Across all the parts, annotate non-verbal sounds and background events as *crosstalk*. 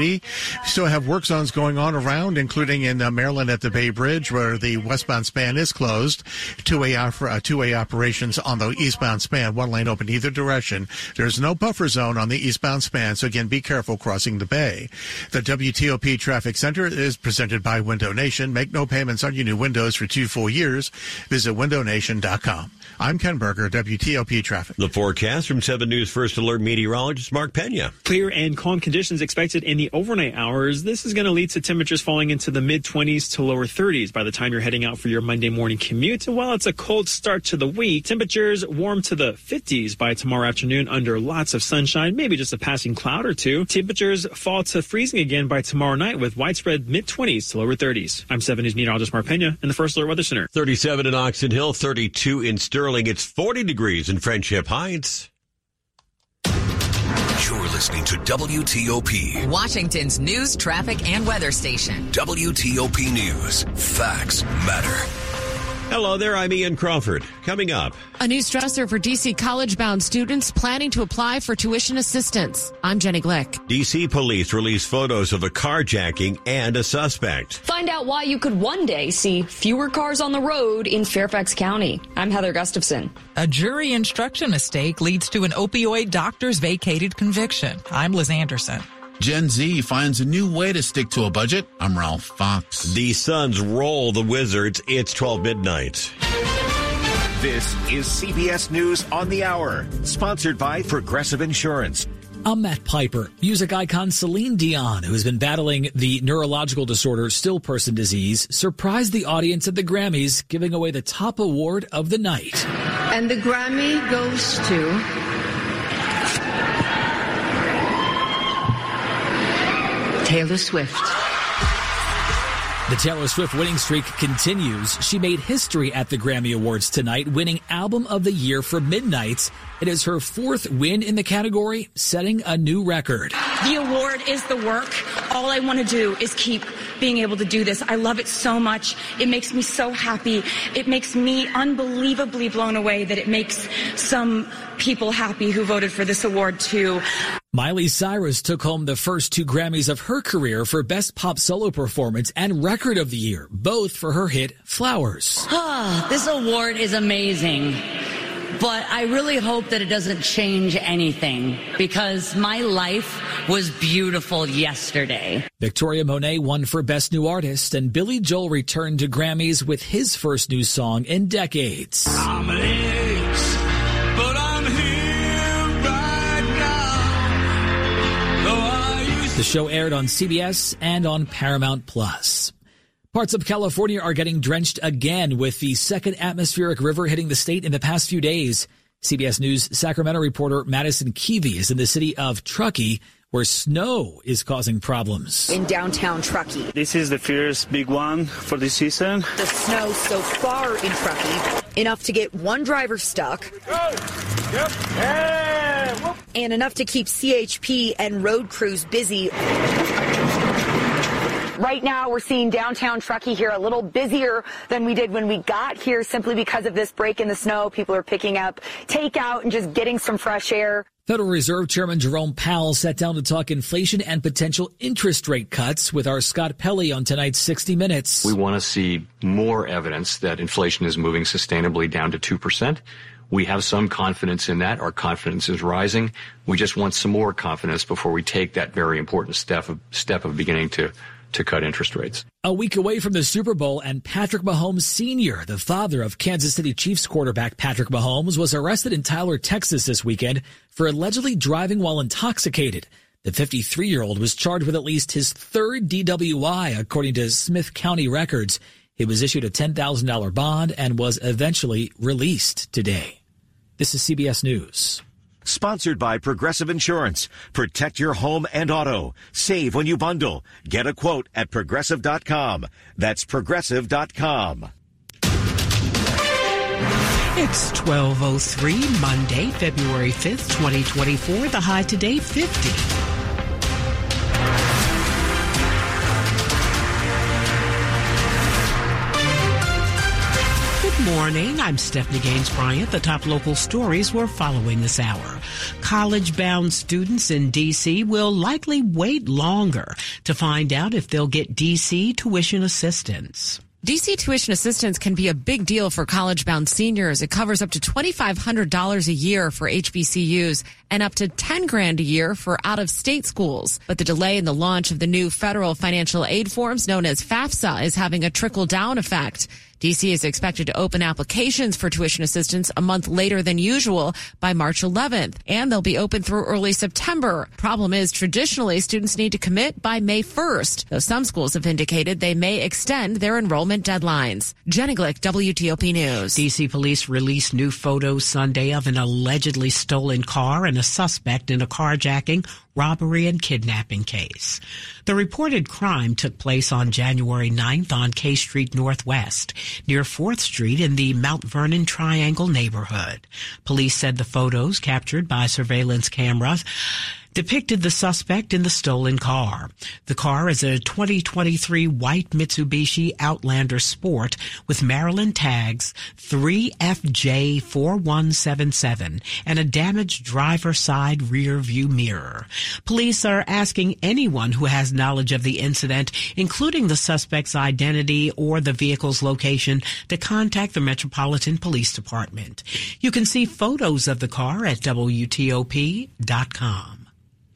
We still have work zones going on around, including in uh, Maryland at the Bay Bridge, where the westbound span is closed. Two-way, uh, two-way operations on the eastbound span, one lane open either direction. There's no buffer zone on the eastbound span, so again, be careful crossing the bay. The WTOP Traffic Center is presented by Window Nation. Make no payments on your new windows for two full years. Visit windownation.com. I'm Ken Berger, WTOP Traffic. The forecast from 7 News First Alert meteorologist Mark Pena. Clear and calm conditions expected in the overnight hours. This is going to lead to temperatures falling into the mid 20s to lower 30s by the time you're heading out for your Monday morning commute. And while it's a cold start to the week, temperatures warm to the 50s by tomorrow afternoon under lots of sunshine, maybe just a passing cloud or two. Temperatures fall to freezing again by tomorrow night with widespread mid 20s to lower 30s. I'm 7 News meteorologist Mark Pena in the First Alert Weather Center. 37 in Oxon Hill, 32 in Sterling. It's 40 degrees in Friendship Heights. You're listening to WTOP, Washington's news, traffic, and weather station. WTOP News. Facts matter. Hello there, I'm Ian Crawford. Coming up. A new stressor for DC college bound students planning to apply for tuition assistance. I'm Jenny Glick. DC police release photos of a carjacking and a suspect. Find out why you could one day see fewer cars on the road in Fairfax County. I'm Heather Gustafson. A jury instruction mistake leads to an opioid doctor's vacated conviction. I'm Liz Anderson. Gen Z finds a new way to stick to a budget. I'm Ralph Fox. The Suns roll the Wizards. It's 12 midnight. This is CBS News on the Hour, sponsored by Progressive Insurance. I'm Matt Piper. Music icon Celine Dion, who has been battling the neurological disorder stiff person disease, surprised the audience at the Grammys, giving away the top award of the night. And the Grammy goes to Taylor Swift. The Taylor Swift winning streak continues. She made history at the Grammy Awards tonight, winning Album of the Year for Midnights. It is her fourth win in the category, setting a new record. The award is the work. All I want to do is keep being able to do this. I love it so much. It makes me so happy. It makes me unbelievably blown away that it makes some people happy who voted for this award too. Miley Cyrus took home the first two Grammys of her career for Best Pop Solo Performance and Record of the Year, both for her hit Flowers. Ah, *sighs* this award is amazing. But I really hope that it doesn't change anything because my life was beautiful yesterday. Victoria Monet won for Best New Artist, and Billy Joel returned to Grammys with his first new song in decades. The show aired on CBS and on Paramount Plus. Parts of California are getting drenched again with the second atmospheric river hitting the state in the past few days. CBS News Sacramento reporter Madison Keevy is in the city of Truckee where snow is causing problems. In downtown Truckee. This is the first big one for this season. The snow so far in Truckee, enough to get one driver stuck. Yep. Yeah. And enough to keep CHP and road crews busy. Right now, we're seeing downtown Truckee here a little busier than we did when we got here simply because of this break in the snow. People are picking up takeout and just getting some fresh air. Federal Reserve Chairman Jerome Powell sat down to talk inflation and potential interest rate cuts with our Scott Pelley on tonight's 60 Minutes. We want to see more evidence that inflation is moving sustainably down to 2%. We have some confidence in that. Our confidence is rising. We just want some more confidence before we take that very important step of, step of beginning to to cut interest rates. A week away from the Super Bowl and Patrick Mahomes Sr., the father of Kansas City Chiefs quarterback Patrick Mahomes, was arrested in Tyler, Texas this weekend for allegedly driving while intoxicated. The 53 year old was charged with at least his third DWI, according to Smith County records. He was issued a $10,000 bond and was eventually released today. This is CBS News. Sponsored by Progressive Insurance. Protect your home and auto. Save when you bundle. Get a quote at progressive.com. That's progressive.com. It's 1203 Monday, February 5th, 2024. The high today 50. Morning. I'm Stephanie Gaines Bryant. The top local stories we're following this hour. College bound students in D.C. will likely wait longer to find out if they'll get D.C. tuition assistance. DC tuition assistance can be a big deal for college bound seniors. It covers up to $2,500 a year for HBCUs and up to 10 grand a year for out of state schools. But the delay in the launch of the new federal financial aid forms known as FAFSA is having a trickle down effect. DC is expected to open applications for tuition assistance a month later than usual by March 11th, and they'll be open through early September. Problem is, traditionally, students need to commit by May 1st, though some schools have indicated they may extend their enrollment deadlines. Jenny Glick, WTOP News. DC police released new photos Sunday of an allegedly stolen car and a suspect in a carjacking robbery and kidnapping case. The reported crime took place on January 9th on K Street Northwest, near 4th Street in the Mount Vernon Triangle neighborhood. Police said the photos captured by surveillance cameras depicted the suspect in the stolen car. The car is a 2023 white Mitsubishi Outlander Sport with Maryland tags 3FJ4177 and a damaged driver side rear view mirror. Police are asking anyone who has knowledge of the incident, including the suspect's identity or the vehicle's location, to contact the Metropolitan Police Department. You can see photos of the car at WTOP.com.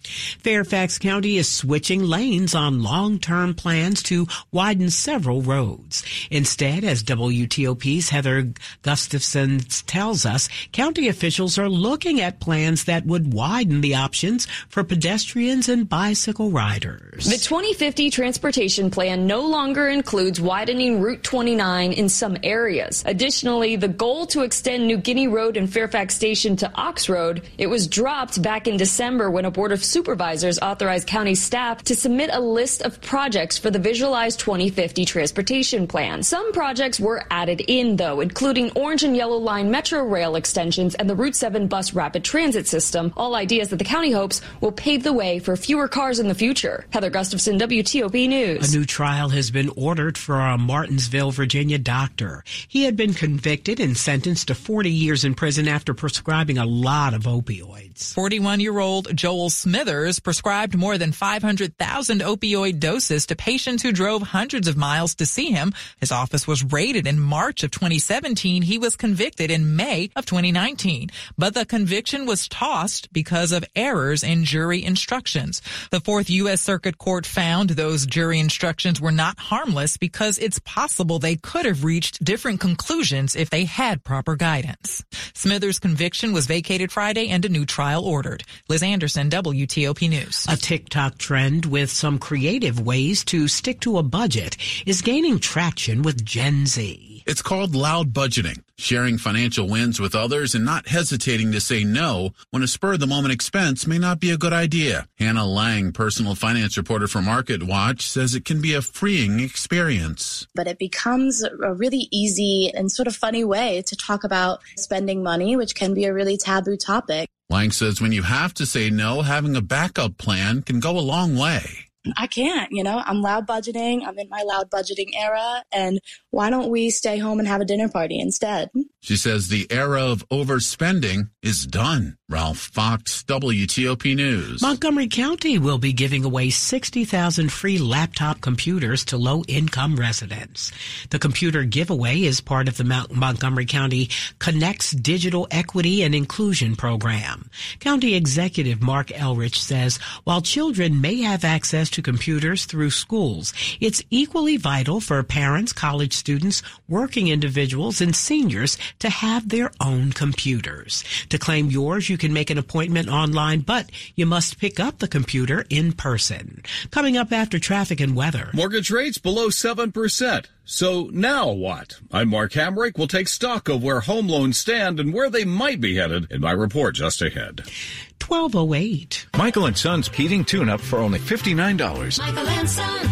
Fairfax County is switching lanes on long-term plans to widen several roads. Instead, as WTOP's Heather Gustafson tells us, county officials are looking at plans that would widen the options for pedestrians and bicycle riders. The 2050 transportation plan no longer includes widening Route 29 in some areas. Additionally, the goal to extend New Guinea Road and Fairfax Station to Ox Road, it was dropped back in December when a board of supervisors authorized county staff to submit a list of projects for the Visualized 2050 transportation plan. Some projects were added in, though, including Orange and Yellow Line Metro Rail extensions and the Route 7 bus rapid transit system, all ideas that the county hopes will pave the way for fewer cars in the future. Heather Gustafson, WTOP News. A new trial has been ordered for a Martinsville, Virginia doctor. He had been convicted and sentenced to 40 years in prison after prescribing a lot of opioids. 41 year old Joel Smith Smithers prescribed more than 500,000 opioid doses to patients who drove hundreds of miles to see him. His office was raided in March of 2017. He was convicted in May of 2019, but the conviction was tossed because of errors in jury instructions. The Fourth U.S. Circuit Court found those jury instructions were not harmless because it's possible they could have reached different conclusions if they had proper guidance. Smithers' conviction was vacated Friday and a new trial ordered. Liz Anderson, WT. WTOP News. A TikTok trend with some creative ways to stick to a budget is gaining traction with Gen Z. It's called loud budgeting, sharing financial wins with others and not hesitating to say no when a spur of the moment expense may not be a good idea. Hannah Lang, personal finance reporter for Market Watch, says it can be a freeing experience. But it becomes a really easy and sort of funny way to talk about spending money, which can be a really taboo topic. Lang says when you have to say no, having a backup plan can go a long way. I can't, you know, I'm loud budgeting. I'm in my loud budgeting era. And why don't we stay home and have a dinner party instead? She says the era of overspending is done. Ralph Fox, WTOP News. Montgomery County will be giving away 60,000 free laptop computers to low income residents. The computer giveaway is part of the Mount Montgomery County Connects Digital Equity and Inclusion Program. County Executive Marc Elrich says while children may have access to computers through schools, it's equally vital for parents, college students, working individuals, and seniors to have their own computers. To claim yours, you can make an appointment online, but you must pick up the computer in person. Coming up after traffic and weather. Mortgage rates below 7%. So now what? I'm Mark Hamrick. We'll take stock of where home loans stand and where they might be headed in my report just ahead. 1208. Michael and Son's heating tune up for only $59. Michael and Son.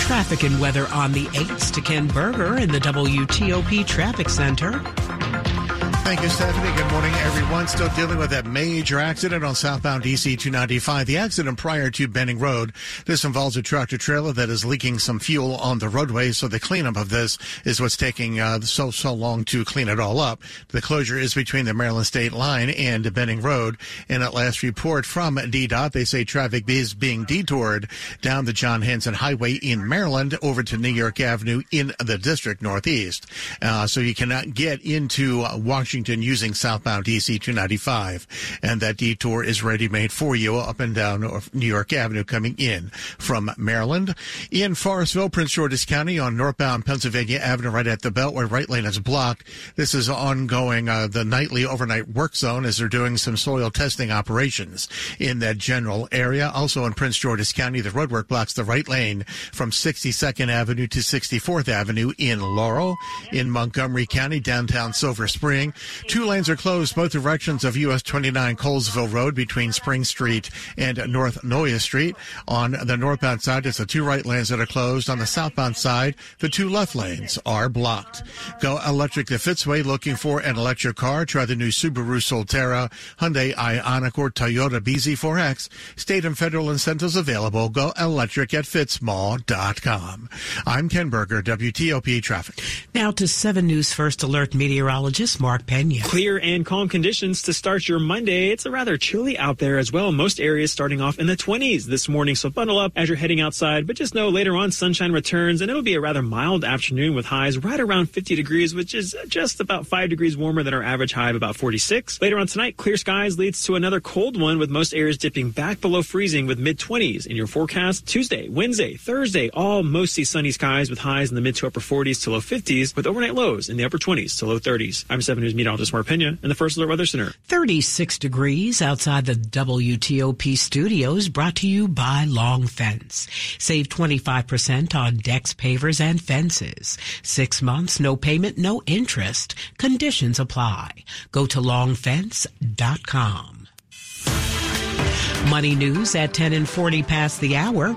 Traffic and weather on the 8s to Ken Berger in the WTOP Traffic Center. Thank you, Stephanie. Good morning, everyone. Still dealing with that major accident on southbound DC 295. The accident prior to Benning Road. This involves a tractor trailer that is leaking some fuel on the roadway. So the cleanup of this is what's taking uh, so so long to clean it all up. The closure is between the Maryland State Line and Benning Road. And at last report from DDOT, they say traffic is being detoured down the John Hanson Highway in Maryland over to New York Avenue in the district northeast. Uh, so you cannot get into uh, Washington. Washington using southbound DC 295. And that detour is ready made for you up and down New York Avenue coming in from Maryland. In Forestville, Prince George's County on northbound Pennsylvania Avenue right at the Beltway right lane is blocked. This is ongoing, uh, the nightly overnight work zone as they're doing some soil testing operations in that general area. Also in Prince George's County, the roadwork blocks the right lane from 62nd Avenue to 64th Avenue in Laurel. In Montgomery County, downtown Silver Spring, Two lanes are closed both directions of US 29 Colesville Road between Spring Street and North Noya Street. On the northbound side, it's the two right lanes that are closed. On the southbound side, the two left lanes are blocked. Go electric the Fitzway looking for an electric car. Try the new Subaru Solterra, Hyundai Ioniq, or Toyota BZ4X. State and federal incentives available. Go electric at fitzmall.com. I'm Ken Berger, WTOP Traffic. Now to 7 News First Alert meteorologist Mark Pena. Clear and calm conditions to start your Monday. It's a rather chilly out there as well. Most areas starting off in the 20s this morning, so bundle up as you're heading outside. But just know later on sunshine returns and it'll be a rather mild afternoon with highs right around 50 degrees, which is just about 5 degrees warmer than our average high of about 46. Later on tonight, clear skies leads to another cold one with most areas dipping back below freezing with mid 20s in your forecast. Tuesday, Wednesday, Thursday, all mostly sunny skies with highs in the mid to upper 40s to low 50s with overnight lows in the upper 20s to low 30s. I'm 7 News meteorologist Mark Pena in the First Alert Weather Center. 36 degrees outside the WTOP studios brought to you by Long Fence. Save 25% on decks, pavers, and fences. Six months, no payment, no interest. Conditions apply. Go to longfence.com. Money news at 10 and 40 past the hour.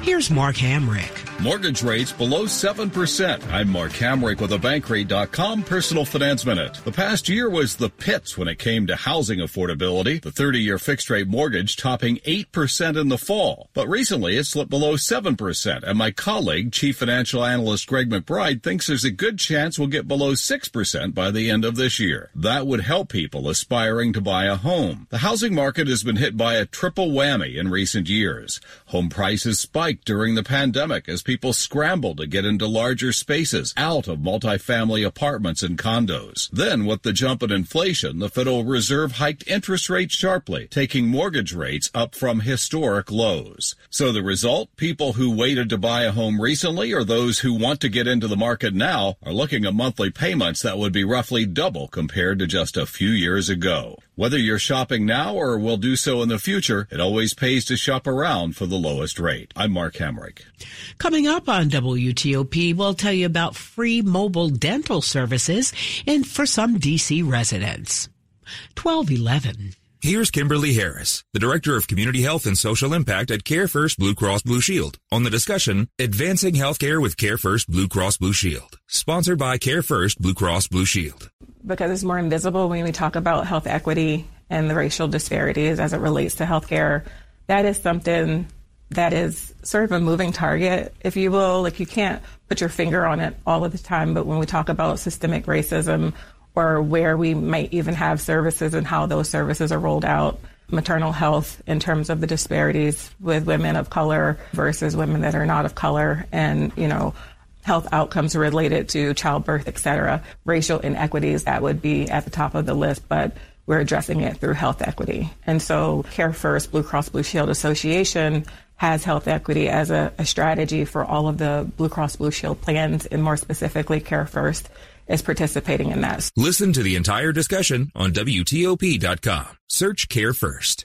Here's Mark Hamrick. Mortgage rates below 7%. I'm Mark Hamrick with a Bankrate.com Personal Finance Minute. The past year was the pits when it came to housing affordability. The 30-year fixed rate mortgage topping 8% in the fall. But recently it slipped below 7%. And my colleague, Chief Financial Analyst Greg McBride, thinks there's a good chance we'll get below 6% by the end of this year. That would help people aspiring to buy a home. The housing market has been hit by a triple whammy in recent years. Home prices spiked during the pandemic as people scrambled to get into larger spaces out of multifamily apartments and condos. Then with the jump in inflation, the Federal Reserve hiked interest rates sharply, taking mortgage rates up from historic lows. So the result, people who waited to buy a home recently or those who want to get into the market now are looking at monthly payments that would be roughly double compared to just a few years ago. Whether you're shopping now or will do so in the future, it always pays to shop around for the lowest rate. I'm Mark Hamrick. Coming up on WTOP, we'll tell you about free mobile dental services and for some DC residents. 1211. Here's Kimberly Harris, the Director of Community Health and Social Impact at Care First Blue Cross Blue Shield, on the discussion Advancing Healthcare with Care First Blue Cross Blue Shield, sponsored by Care First Blue Cross Blue Shield. Because it's more invisible when we talk about health equity and the racial disparities as it relates to healthcare, that is something that is sort of a moving target, if you will. Like you can't put your finger on it all of the time, but when we talk about systemic racism or where we might even have services and how those services are rolled out, maternal health in terms of the disparities with women of color versus women that are not of color and, you know, health outcomes related to childbirth, et cetera, racial inequities, that would be at the top of the list, but we're addressing it through health equity. And so Care First Blue Cross Blue Shield Association has health equity as a, a, strategy for all of the Blue Cross Blue Shield plans, and more specifically, Care First is participating in that. Listen to the entire discussion on WTOP.com. Search Care First.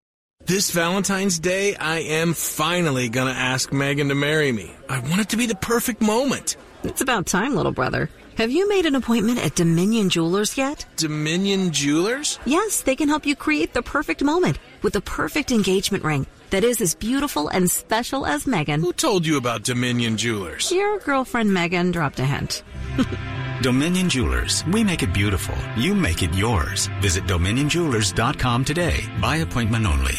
This Valentine's Day, I am finally gonna ask Megan to marry me. I want it to be the perfect moment. It's about time, little brother. Have you made an appointment at Dominion Jewelers yet? Dominion Jewelers? Yes, they can help you create the perfect moment with the perfect engagement ring that is as beautiful and special as Megan. Who told you about Dominion Jewelers? Your girlfriend Megan dropped a hint. *laughs* Dominion Jewelers. We make it beautiful. You make it yours. Visit dominionjewelers.com today. By appointment only.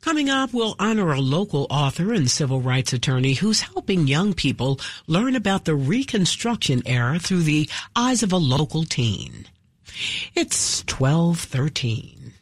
Coming up, we'll honor a local author and civil rights attorney who's helping young people learn about the Reconstruction era through the eyes of a local teen. It's 1213.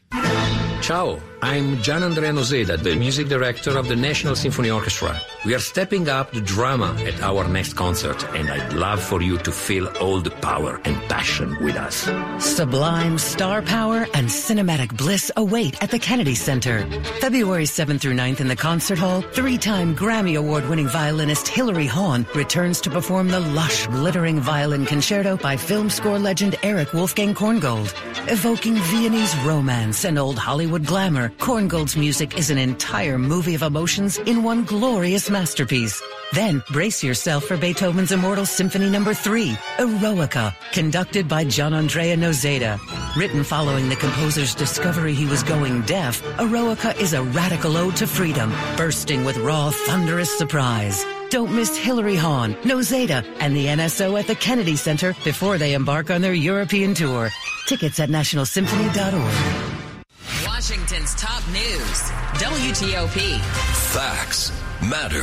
Ciao, I'm Gian Andrea Noseda, the music director of the National Symphony Orchestra. We are stepping up the drama at our next concert, and I'd love for you to feel all the power and passion with us. Sublime star power and cinematic bliss await at the Kennedy Center. February 7th through 9th in the concert hall, three-time Grammy Award-winning violinist Hilary Hahn returns to perform the lush, glittering violin concerto by film score legend Erich Wolfgang Korngold. Evoking Viennese romance and old Hollywood glamour, Korngold's music is an entire movie of emotions in one glorious masterpiece. Then brace yourself for Beethoven's Immortal Symphony no. 3, Eroica, conducted by Gian Andrea Noseda. Written following the composer's discovery he was going deaf, Eroica is a radical ode to freedom, bursting with raw, thunderous surprise. Don't miss Hilary Hahn, Noseda, and the NSO at the Kennedy Center before they embark on their European tour. Tickets at nationalsymphony.org. Washington's top news, WTOP. Facts matter.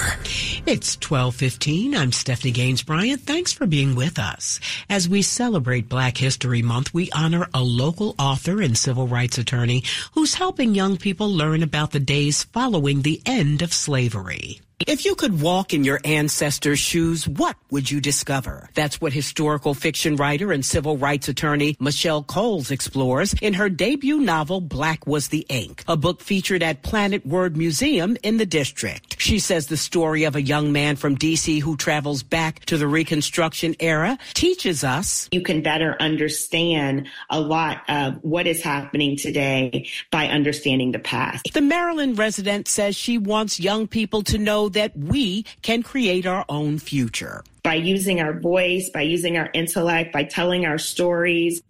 It's 12:15. I'm Stephanie Gaines Bryant. Thanks for being with us. As we celebrate Black History Month, we honor a local author and civil rights attorney who's helping young people learn about the days following the end of slavery. If you could walk in your ancestors' shoes, what would you discover? That's what historical fiction writer and civil rights attorney Michelle Coles explores in her debut novel, Black Was the Ink, a book featured at Planet Word Museum in the district. She says the story of a young man from D.C. who travels back to the Reconstruction era teaches us you can better understand a lot of what is happening today by understanding the past. The Maryland resident says she wants young people to know that we can create our own future. By using our voice, by using our intellect, by telling our stories.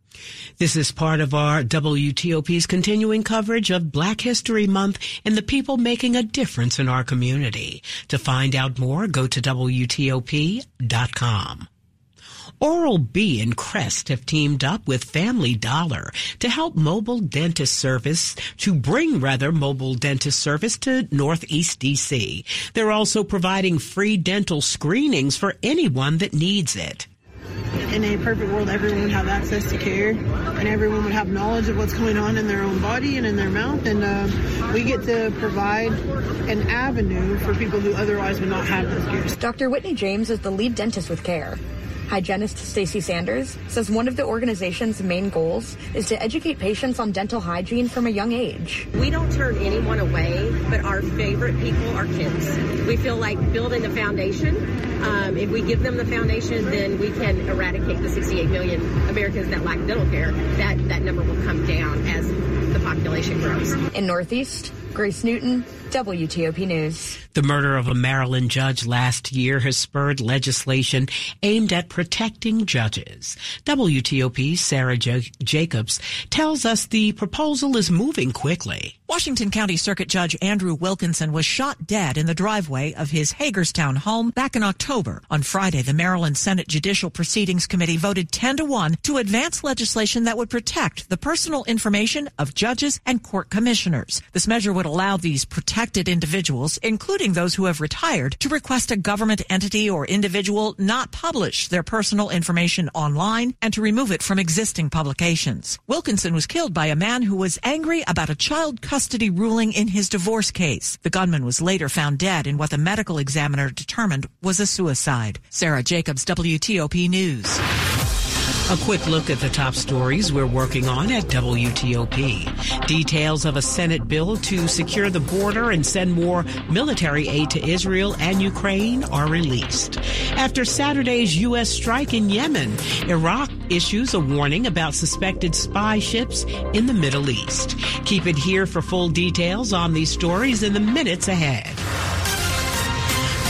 This is part of our WTOP's continuing coverage of Black History Month and the people making a difference in our community. To find out more, go to WTOP.com. Oral-B and Crest have teamed up with Family Dollar to help mobile dentist service, to bring rather mobile dentist service to Northeast DC. They're also providing free dental screenings for anyone that needs it. In a perfect world, everyone would have access to care and everyone would have knowledge of what's going on in their own body and in their mouth. And uh, we get to provide an avenue for people who otherwise would not have those cares. Dr. Whitney James is the lead dentist with CARE. Hygienist Stacy Sanders says one of the organization's main goals is to educate patients on dental hygiene from a young age. We don't turn anyone away, but our favorite people are kids. We feel like building the foundation. Um, if we give them the foundation, then we can eradicate the 68 million Americans that lack dental care. That that number will come down as the population grows. In Northeast, Grace Newton, WTOP News. The murder of a Maryland judge last year has spurred legislation aimed at protecting judges. WTOP's Sarah J- Jacobs tells us the proposal is moving quickly. Washington County Circuit Judge Andrew Wilkinson was shot dead in the driveway of his Hagerstown home back in October. On Friday, the Maryland Senate Judicial Proceedings Committee voted 10 to 1 to advance legislation that would protect the personal information of judges and court commissioners. This measure would allow these protected individuals, including those who have retired, to request a government entity or individual not publish their personal information online and to remove it from existing publications. Wilkinson was killed by a man who was angry about a child custody custody ruling in his divorce case. The gunman was later found dead in what the medical examiner determined was a suicide. Sarah Jacobs, WTOP News. A quick look at the top stories we're working on at WTOP. Details of a Senate bill to secure the border and send more military aid to Israel and Ukraine are released. After Saturday's U.S. strike in Yemen, Iraq issues a warning about suspected spy ships in the Middle East. Keep it here for full details on these stories in the minutes ahead.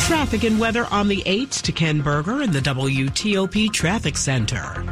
Traffic and weather on the 8s to Ken Berger in the WTOP Traffic Center.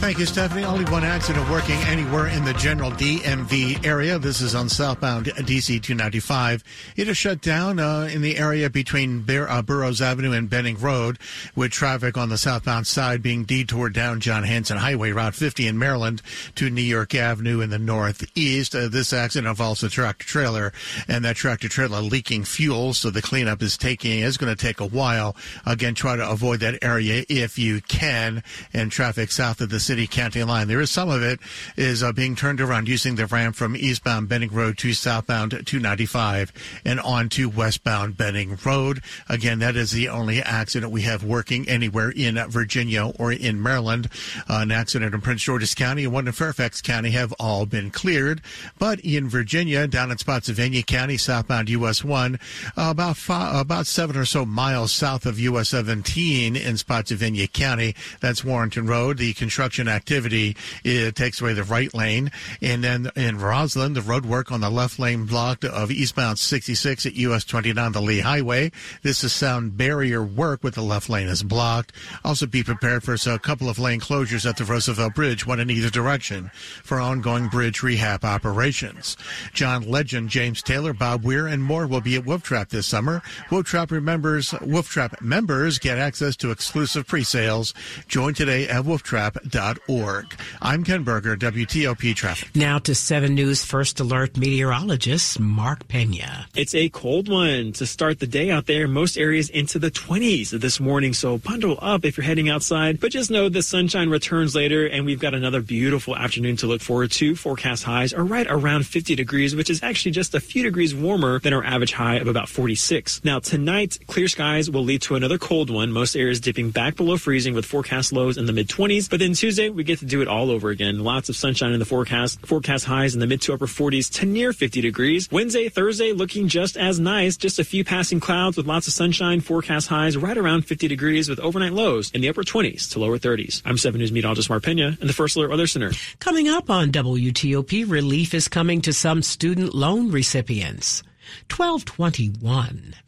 Thank you, Stephanie. Only one accident working anywhere in the general DMV area. This is on southbound DC 295. It is shut down uh, in the area between Bur- uh, Burroughs Avenue and Benning Road, with traffic on the southbound side being detoured down John Hanson Highway, Route 50 in Maryland to New York Avenue in the northeast. Uh, this accident involves a tractor trailer, and that tractor trailer leaking fuel, so the cleanup is taking is going to take a while. Again, try to avoid that area if you can, and traffic south of the city county line. There is some of it is uh, being turned around using the ramp from eastbound Benning Road to southbound 295 and on to westbound Benning Road. Again, that is the only accident we have working anywhere in Virginia or in Maryland. Uh, an accident in Prince George's County and one in Fairfax County have all been cleared. But in Virginia, down in Spotsylvania County, southbound US 1, uh, about five, about seven or so miles south of US 17 in Spotsylvania County. That's Warrenton Road. The construction activity it takes away the right lane. And then in Rosslyn, the road work on the left lane blocked of eastbound 66 at US 29, the Lee Highway. This is sound barrier work with the left lane is blocked. Also be prepared for a couple of lane closures at the Roosevelt Bridge, one in either direction, for ongoing bridge rehab operations. John Legend, James Taylor, Bob Weir, and more will be at Wolf Trap this summer. Wolf Trap remembers Wolf Trap members get access to exclusive pre-sales. Join today at wolftrap.org. I'm Ken Berger, WTOP Traffic. Now to 7 News First Alert meteorologist Mark Pena. It's a cold one to start the day out there. Most areas into the 20s this morning, so bundle up if you're heading outside. But just know the sunshine returns later, and we've got another beautiful afternoon to look forward to. Forecast highs are right around 50 degrees, which is actually just a few degrees warmer than our average high of about 46. Now, tonight, clear skies will lead to another cold one. Most areas dipping back below freezing with forecast lows in the mid 20s. But then Tuesday, we get to do it all over again. Lots of sunshine in the forecast. Forecast highs in the mid to upper 40s to near 50 degrees. Wednesday, Thursday looking just as nice. Just a few passing clouds with lots of sunshine. Forecast highs right around 50 degrees with overnight lows in the upper 20s to lower 30s. I'm 7 News meteorologist Mark Pena and the First Alert Weather Center. Coming up on WTOP, relief is coming to some student loan recipients. 1221.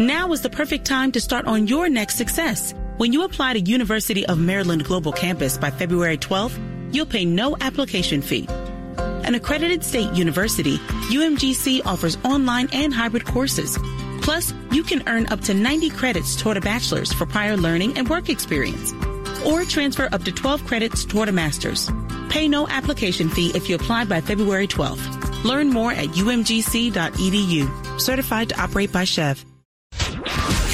Now is the perfect time to start on your next success. When you apply to University of Maryland Global Campus by February 12th, you'll pay no application fee. An accredited state university, UMGC offers online and hybrid courses. Plus, you can earn up to 90 credits toward a bachelor's for prior learning and work experience. Or transfer up to 12 credits toward a master's. Pay no application fee if you apply by February 12th. Learn more at umgc.edu. Certified to operate by SCHEV.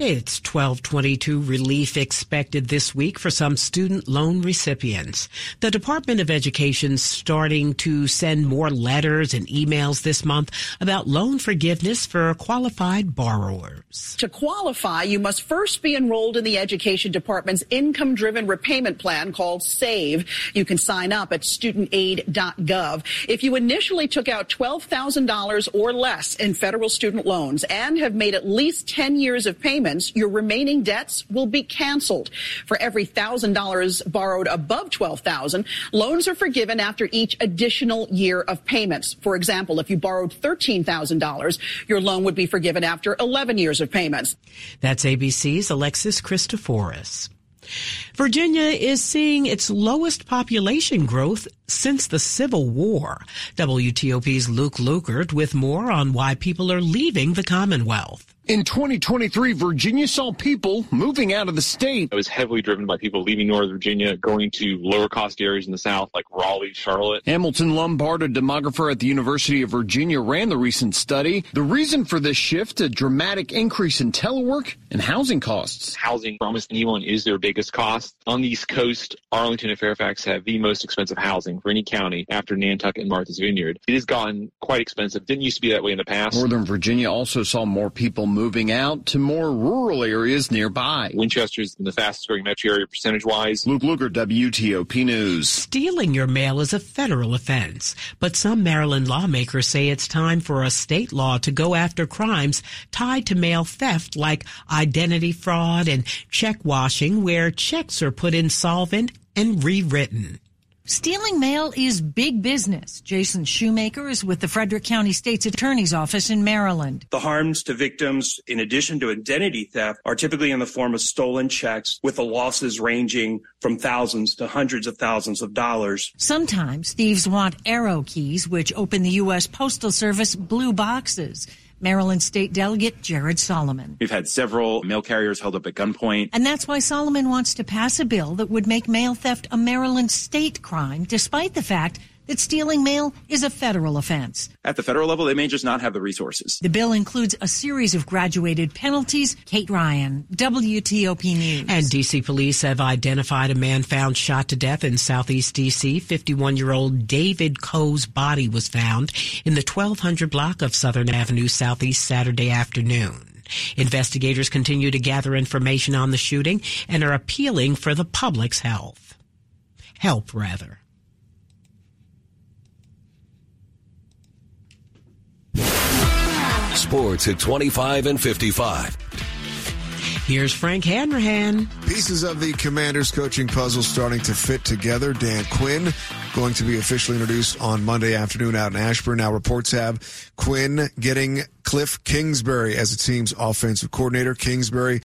It's 1222 relief expected this week for some student loan recipients. The Department of Education starting to send more letters and emails this month about loan forgiveness for qualified borrowers. To qualify, you must first be enrolled in the Education Department's income driven repayment plan called SAVE. You can sign up at studentaid.gov. If you initially took out $12,000 or less in federal student loans and have made at least 10 years of payments, payments, your remaining debts will be canceled. For every $1,000 borrowed above 12,000, loans are forgiven after each additional year of payments. For example, if you borrowed $13,000, your loan would be forgiven after 11 years of payments. That's ABC's Alexis Christoforous. Virginia is seeing its lowest population growth since the Civil War. WTOP's Luke Lukert with more on why people are leaving the Commonwealth. In 2023, Virginia saw people moving out of the state. It was heavily driven by people leaving Northern Virginia, going to lower cost areas in the South like Raleigh, Charlotte. Hamilton Lombard, a demographer at the University of Virginia, ran the recent study. The reason for this shift, a dramatic increase in telework and housing costs. Housing for almost anyone is their biggest cost. On the East Coast, Arlington and Fairfax have the most expensive housing for any county after Nantucket and Martha's Vineyard. It has gotten quite expensive. Didn't used to be that way in the past. Northern Virginia also saw more people moving out to more rural areas nearby. Winchester's in the fastest growing metro area percentage wise. Luke Lukert, WTOP News. Stealing your mail is a federal offense, but some Maryland lawmakers say it's time for a state law to go after crimes tied to mail theft like identity fraud and check washing where checks are put insolvent and rewritten. Stealing mail is big business. Jason Shoemaker is with the Frederick County State's Attorney's Office in Maryland. The harms to victims, in addition to identity theft, are typically in the form of stolen checks with the losses ranging from thousands to hundreds of thousands of dollars. Sometimes thieves want arrow keys, which open the U.S. Postal Service blue boxes. Maryland State Delegate Jared Solomon. We've had several mail carriers held up at gunpoint. And that's why Solomon wants to pass a bill that would make mail theft a Maryland state crime, despite the fact that stealing mail is a federal offense. At the federal level, they may just not have the resources. The bill includes a series of graduated penalties. Kate Ryan, WTOP News. And DC police have identified a man found shot to death in southeast DC. 51 year old David Coe's body was found in the 1200 block of Southern Avenue Southeast Saturday afternoon. Investigators continue to gather information on the shooting and are appealing for the public's health. Help, rather. Sports at 25 and 55. Here's Frank Hanrahan. Pieces of the Commanders coaching puzzle starting to fit together. Dan Quinn going to be officially introduced on Monday afternoon out in Ashburn. Now reports have Quinn getting Cliff Kingsbury as the team's offensive coordinator. Kingsbury